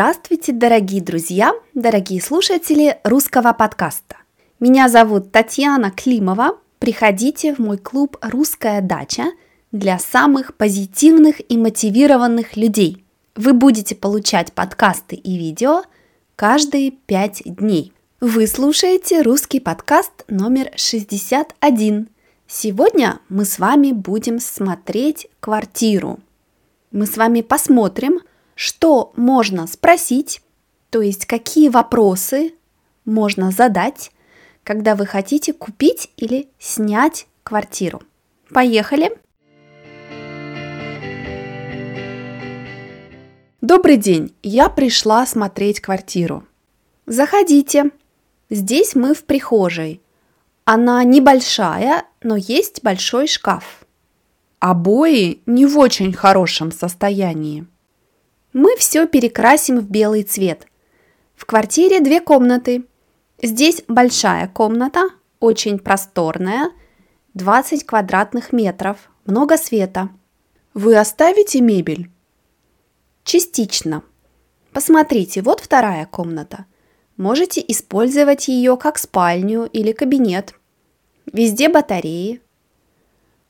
Здравствуйте, дорогие друзья, дорогие слушатели русского подкаста. Меня зовут Татьяна Климова. Приходите в мой клуб «Русская дача» для самых позитивных и мотивированных людей. Вы будете получать подкасты и видео каждые пять дней. Вы слушаете русский подкаст номер 61. Сегодня мы с вами будем смотреть квартиру. Мы с вами посмотрим, что можно спросить, то есть какие вопросы можно задать, когда вы хотите купить или снять квартиру. Поехали! Добрый день! Я пришла смотреть квартиру. Заходите. Здесь мы в прихожей. Она небольшая, но есть большой шкаф. Обои не в очень хорошем состоянии. Мы все перекрасим в белый цвет. В квартире две комнаты. Здесь большая комната, очень просторная, 20 квадратных метров, много света. Вы оставите мебель? Частично. Посмотрите, вот вторая комната. Можете использовать ее как спальню или кабинет. Везде батареи.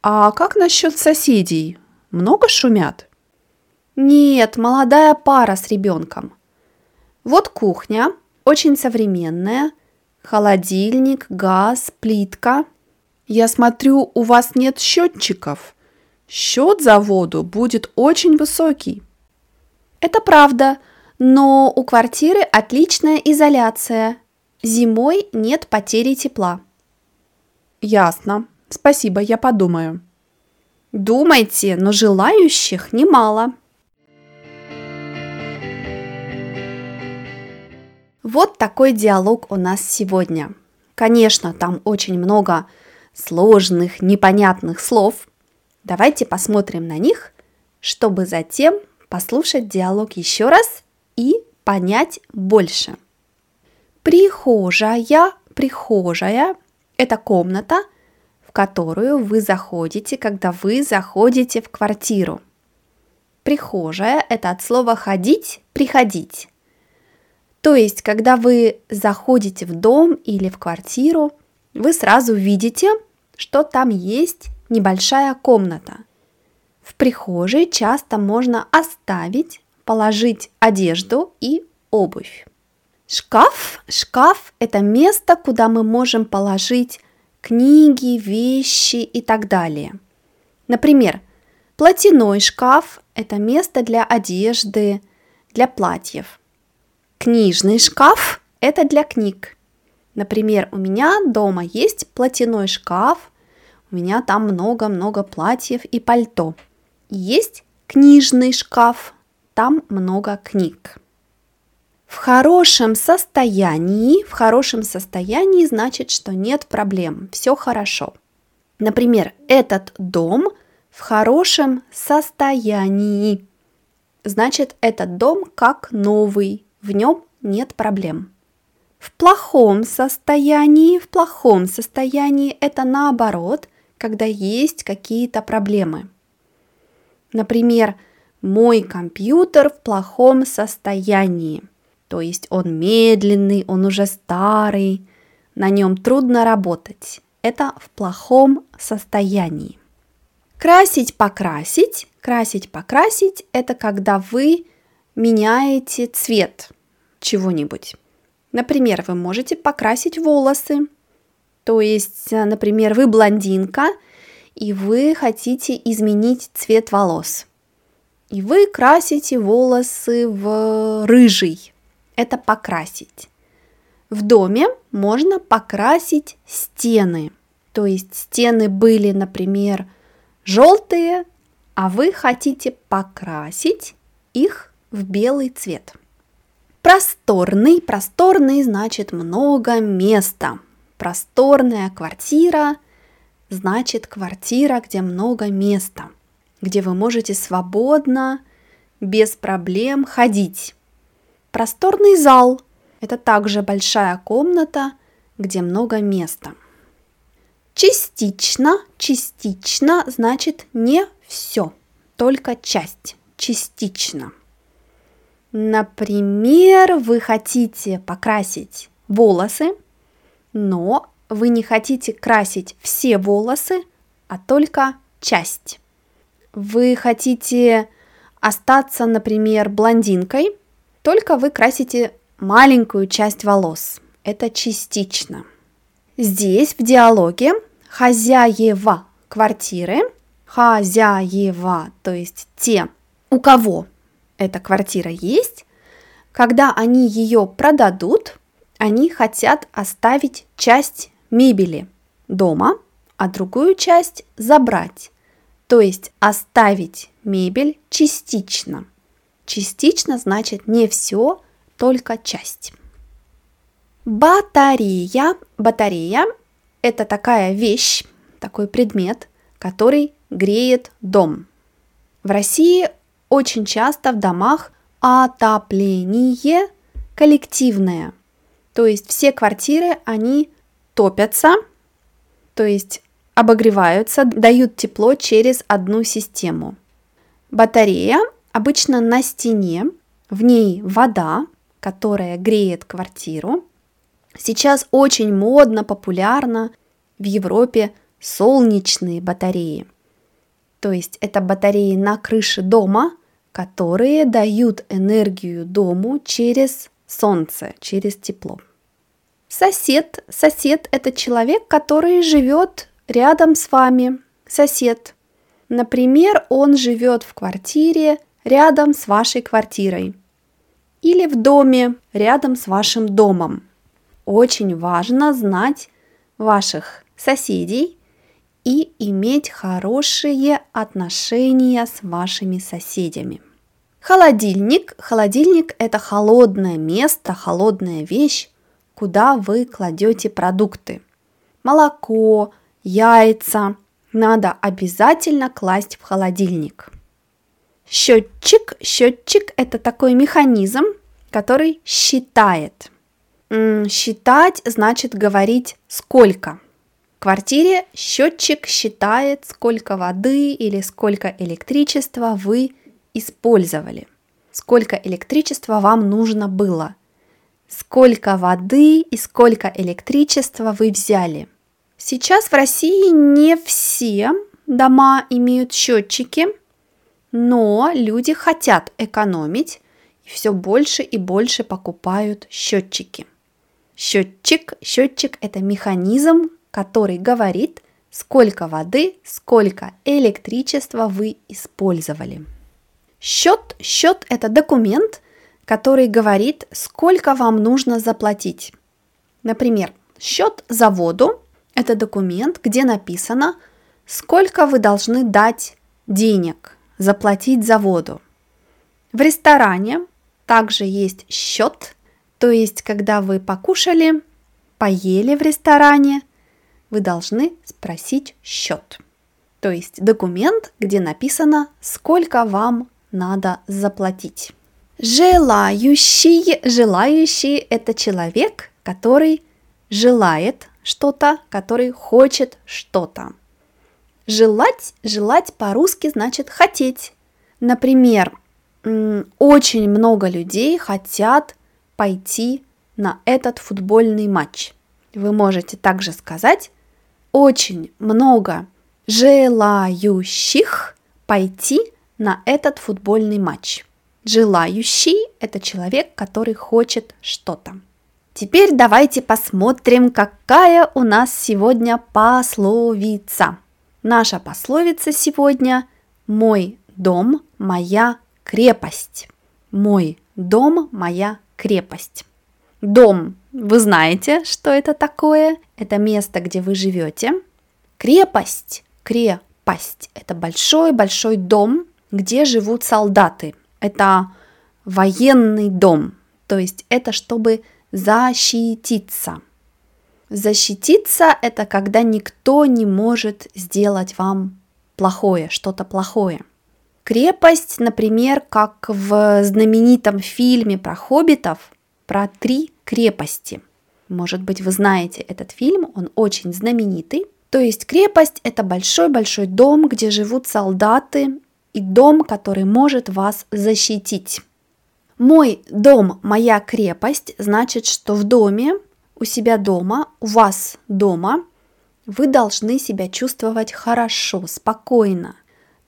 А как насчет соседей? Много шумят? Нет, молодая пара с ребенком. Вот кухня, очень современная. Холодильник, газ, плитка. Я смотрю, у вас нет счетчиков. Счет за воду будет очень высокий. Это правда, но у квартиры отличная изоляция. Зимой нет потери тепла. Ясно. Спасибо, я подумаю. Думайте, но желающих немало. Вот такой диалог у нас сегодня. Конечно, там очень много сложных, непонятных слов. Давайте посмотрим на них, чтобы затем послушать диалог еще раз и понять больше. Прихожая, прихожая – это комната, в которую вы заходите, когда вы заходите в квартиру. Прихожая – это от слова «ходить», «приходить». То есть, когда вы заходите в дом или в квартиру, вы сразу видите, что там есть небольшая комната. В прихожей часто можно оставить, положить одежду и обувь. Шкаф. Шкаф – это место, куда мы можем положить книги, вещи и так далее. Например, платяной шкаф – это место для одежды, для платьев – Книжный шкаф – это для книг. Например, у меня дома есть платяной шкаф, у меня там много-много платьев и пальто. Есть книжный шкаф, там много книг. В хорошем состоянии, в хорошем состоянии значит, что нет проблем, все хорошо. Например, этот дом в хорошем состоянии. Значит, этот дом как новый, в нем нет проблем. В плохом состоянии, в плохом состоянии это наоборот, когда есть какие-то проблемы. Например, мой компьютер в плохом состоянии, то есть он медленный, он уже старый, на нем трудно работать. Это в плохом состоянии. Красить, покрасить, красить, покрасить – это когда вы меняете цвет чего-нибудь. Например, вы можете покрасить волосы. То есть, э, например, вы блондинка, и вы хотите изменить цвет волос. И вы красите волосы в рыжий. Это покрасить. В доме можно покрасить стены. То есть стены были, например, желтые, а вы хотите покрасить их в белый цвет. Просторный, просторный значит много места. Просторная квартира значит квартира, где много места, где вы можете свободно, без проблем ходить. Просторный зал – это также большая комната, где много места. Частично, частично значит не все, только часть, частично – Например, вы хотите покрасить волосы, но вы не хотите красить все волосы, а только часть. Вы хотите остаться, например, блондинкой, только вы красите маленькую часть волос. Это частично. Здесь в диалоге хозяева квартиры, хозяева, то есть те, у кого эта квартира есть, когда они ее продадут, они хотят оставить часть мебели дома, а другую часть забрать, то есть оставить мебель частично. Частично значит не все, только часть. Батарея. Батарея – это такая вещь, такой предмет, который греет дом. В России очень часто в домах отопление коллективное. То есть все квартиры, они топятся, то есть обогреваются, дают тепло через одну систему. Батарея обычно на стене, в ней вода, которая греет квартиру. Сейчас очень модно, популярно в Европе солнечные батареи. То есть это батареи на крыше дома, которые дают энергию дому через солнце, через тепло. Сосед. Сосед – это человек, который живет рядом с вами. Сосед. Например, он живет в квартире рядом с вашей квартирой или в доме рядом с вашим домом. Очень важно знать ваших соседей и иметь хорошие отношения с вашими соседями. Холодильник. Холодильник – это холодное место, холодная вещь, куда вы кладете продукты. Молоко, яйца надо обязательно класть в холодильник. Счетчик. Счетчик – это такой механизм, который считает. Считать значит говорить сколько – квартире счетчик считает, сколько воды или сколько электричества вы использовали, сколько электричества вам нужно было, сколько воды и сколько электричества вы взяли. Сейчас в России не все дома имеют счетчики, но люди хотят экономить и все больше и больше покупают счетчики. Счетчик, счетчик – это механизм, который говорит, сколько воды, сколько электричества вы использовали. Счет, счет – это документ, который говорит, сколько вам нужно заплатить. Например, счет за воду – это документ, где написано, сколько вы должны дать денег, заплатить за воду. В ресторане также есть счет, то есть когда вы покушали, поели в ресторане, вы должны спросить счет. То есть документ, где написано, сколько вам надо заплатить. Желающий, желающий – это человек, который желает что-то, который хочет что-то. Желать, желать по-русски значит хотеть. Например, очень много людей хотят пойти на этот футбольный матч. Вы можете также сказать очень много желающих пойти на этот футбольный матч. Желающий – это человек, который хочет что-то. Теперь давайте посмотрим, какая у нас сегодня пословица. Наша пословица сегодня «Мой дом – моя крепость». Мой дом – моя крепость. Дом вы знаете, что это такое? Это место, где вы живете. Крепость. Крепость. Это большой-большой дом, где живут солдаты. Это военный дом. То есть это чтобы защититься. Защититься – это когда никто не может сделать вам плохое, что-то плохое. Крепость, например, как в знаменитом фильме про хоббитов, про три крепости. Может быть, вы знаете этот фильм, он очень знаменитый. То есть крепость – это большой-большой дом, где живут солдаты, и дом, который может вас защитить. Мой дом, моя крепость значит, что в доме, у себя дома, у вас дома, вы должны себя чувствовать хорошо, спокойно.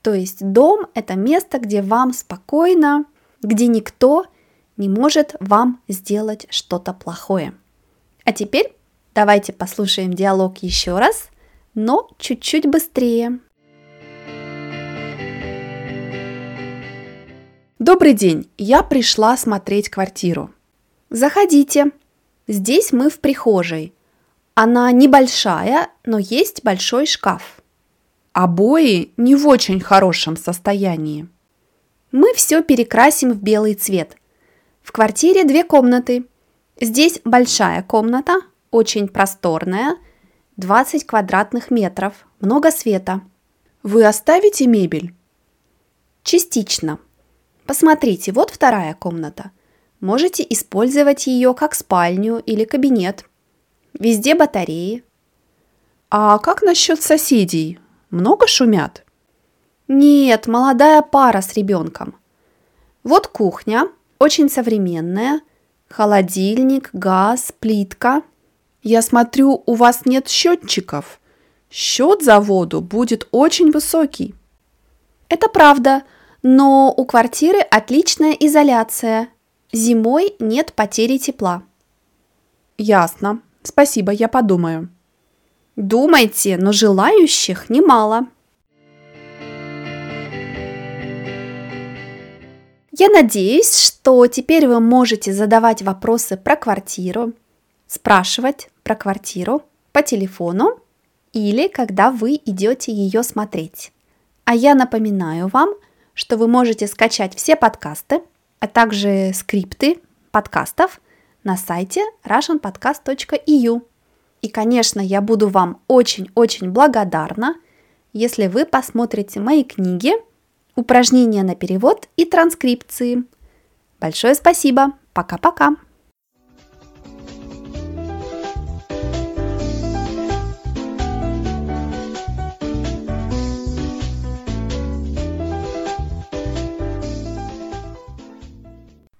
То есть дом – это место, где вам спокойно, где никто не может вам сделать что-то плохое. А теперь давайте послушаем диалог еще раз, но чуть-чуть быстрее. Добрый день, я пришла смотреть квартиру. Заходите. Здесь мы в прихожей. Она небольшая, но есть большой шкаф. Обои не в очень хорошем состоянии. Мы все перекрасим в белый цвет. В квартире две комнаты. Здесь большая комната, очень просторная, 20 квадратных метров, много света. Вы оставите мебель? Частично. Посмотрите, вот вторая комната. Можете использовать ее как спальню или кабинет. Везде батареи. А как насчет соседей? Много шумят? Нет, молодая пара с ребенком. Вот кухня, очень современная. Холодильник, газ, плитка. Я смотрю, у вас нет счетчиков. Счет за воду будет очень высокий. Это правда, но у квартиры отличная изоляция. Зимой нет потери тепла. Ясно. Спасибо, я подумаю. Думайте, но желающих немало. Я надеюсь, что теперь вы можете задавать вопросы про квартиру, спрашивать про квартиру по телефону или когда вы идете ее смотреть. А я напоминаю вам, что вы можете скачать все подкасты, а также скрипты подкастов на сайте russianpodcast.eu. И, конечно, я буду вам очень-очень благодарна, если вы посмотрите мои книги, упражнения на перевод и транскрипции. Большое спасибо. Пока-пока.